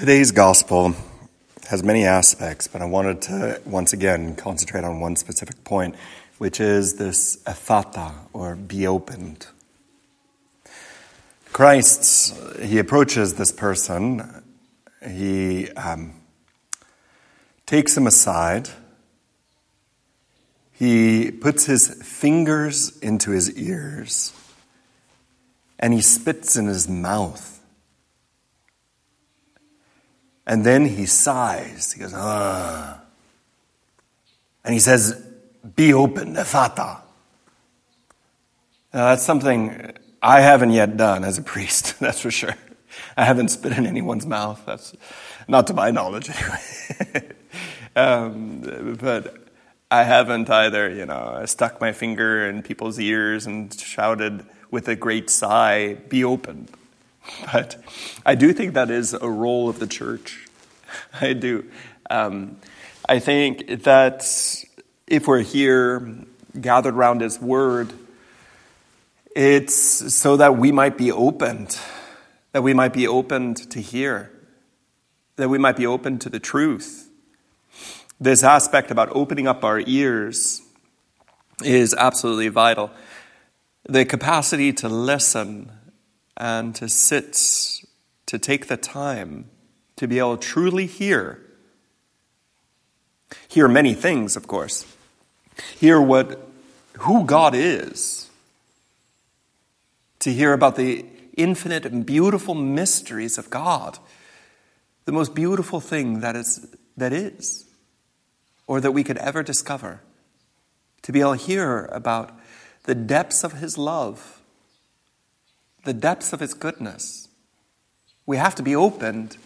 Today's gospel has many aspects, but I wanted to once again concentrate on one specific point, which is this ephphatha, or be opened. Christ, he approaches this person, he um, takes him aside, he puts his fingers into his ears, and he spits in his mouth. And then he sighs. He goes, ah. And he says, Be open, ephphatha. Now, that's something I haven't yet done as a priest, that's for sure. I haven't spit in anyone's mouth. That's not to my knowledge, anyway. um, but I haven't either, you know, I stuck my finger in people's ears and shouted with a great sigh, Be open. But I do think that is a role of the church. I do. Um, I think that if we're here gathered around His Word, it's so that we might be opened, that we might be opened to hear, that we might be open to the truth. This aspect about opening up our ears is absolutely vital. The capacity to listen and to sit, to take the time to be able to truly hear. Hear many things, of course. Hear what who God is. To hear about the infinite and beautiful mysteries of God. The most beautiful thing that is that is or that we could ever discover. To be able to hear about the depths of his love, the depths of his goodness. We have to be opened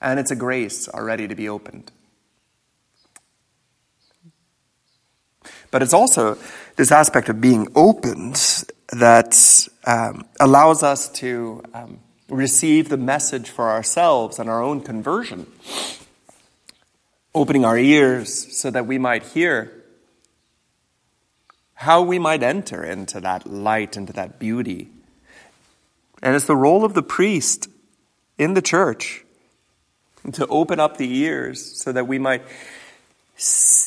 and it's a grace already to be opened. But it's also this aspect of being opened that um, allows us to um, receive the message for ourselves and our own conversion. Opening our ears so that we might hear how we might enter into that light, into that beauty. And it's the role of the priest in the church to open up the ears so that we might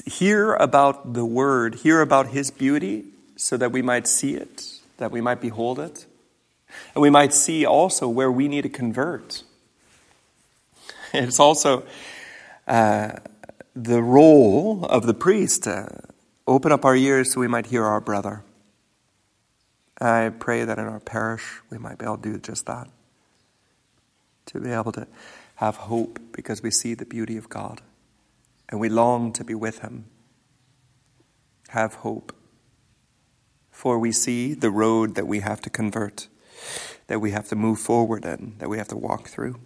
hear about the Word, hear about His beauty, so that we might see it, that we might behold it, and we might see also where we need to convert. It's also uh, the role of the priest to open up our ears so we might hear our brother. I pray that in our parish we might be able to do just that. To be able to have hope because we see the beauty of God and we long to be with Him. Have hope. For we see the road that we have to convert, that we have to move forward in, that we have to walk through.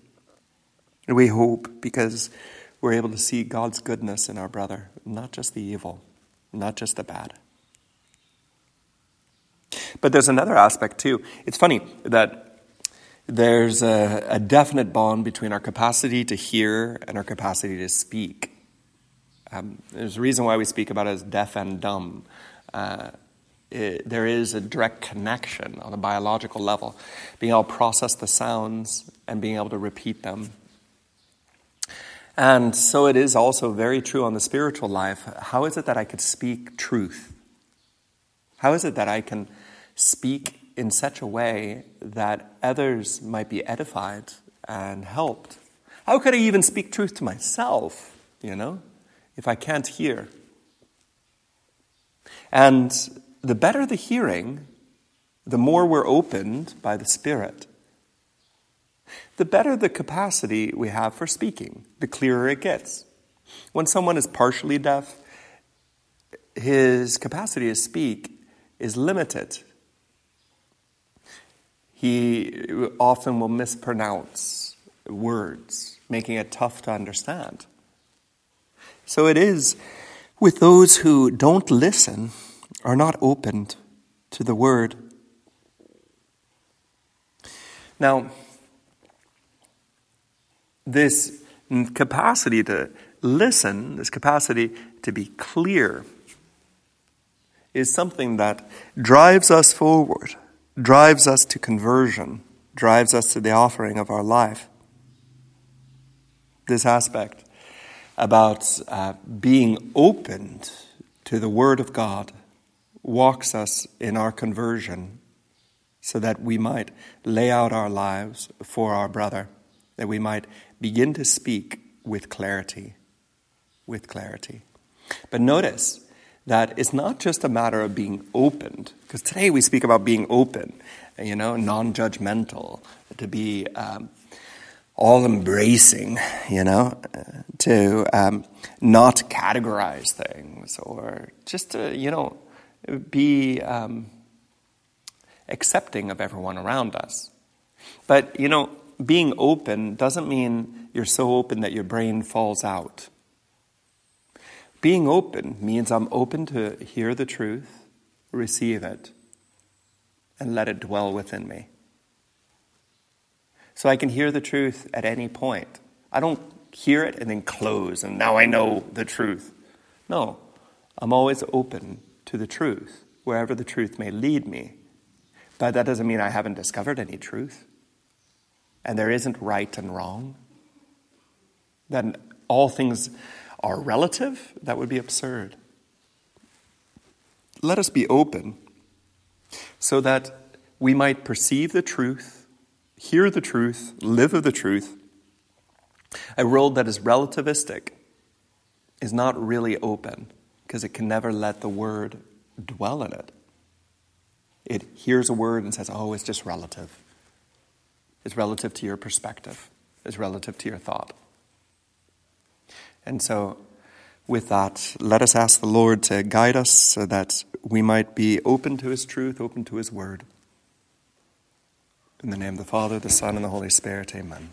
And we hope because we're able to see God's goodness in our brother, not just the evil, not just the bad. But there's another aspect too. It's funny that there's a, a, definite bond between our capacity to hear and our capacity to speak. Um, there's a reason why we speak about it as deaf and dumb. Uh, it, there is a direct connection on a biological level, being able to process the sounds and being able to repeat them. And so it is also very true on the spiritual life. How is it that I could speak truth? How is it that I can speak in such a way that others might be edified and helped. How could I even speak truth to myself, you know, if I can't hear? And the better the hearing, the more we're opened by the Spirit, the better the capacity we have for speaking, the clearer it gets. When someone is partially deaf, his capacity to speak is limited he often will mispronounce words, making it tough to understand. So it is with those who don't listen, are not opened to the word. Now, this capacity to listen, this capacity to be clear, is something that drives us forward drives us to conversion, drives us to the offering of our life. this aspect about uh, being opened to the Word of God walks us in our conversion so that we might lay out our lives for our brother, that we might begin to speak with clarity. With clarity. But notice that it's not just a matter of being opened, because today we speak about being open, you know, non judgmental, to be um, all embracing, you know, to um, not categorize things or just to, you know, be um, accepting of everyone around us. But, you know, being open doesn't mean you're so open that your brain falls out. Being open means I'm open to hear the truth, receive it, and let it dwell within me so I can hear the truth at any point. I don't hear it and then close, and now I know the truth. No, I'm always open to the truth, wherever the truth may lead me. But that doesn't mean I haven't discovered any truth. And there isn't right and wrong. Then all things are relative? That would be absurd. Let us be open so that we might perceive the truth hear the truth, live of the truth. A world that is relativistic is not really open because it can never let the word dwell in it. It hears a word and says, oh, it's just relative. It's relative to your perspective, it's relative to your thought. And so, with that, let us ask the Lord to guide us so that we might be open to His truth, open to His word. In the name of the Father, the Son, and the Holy Spirit, amen.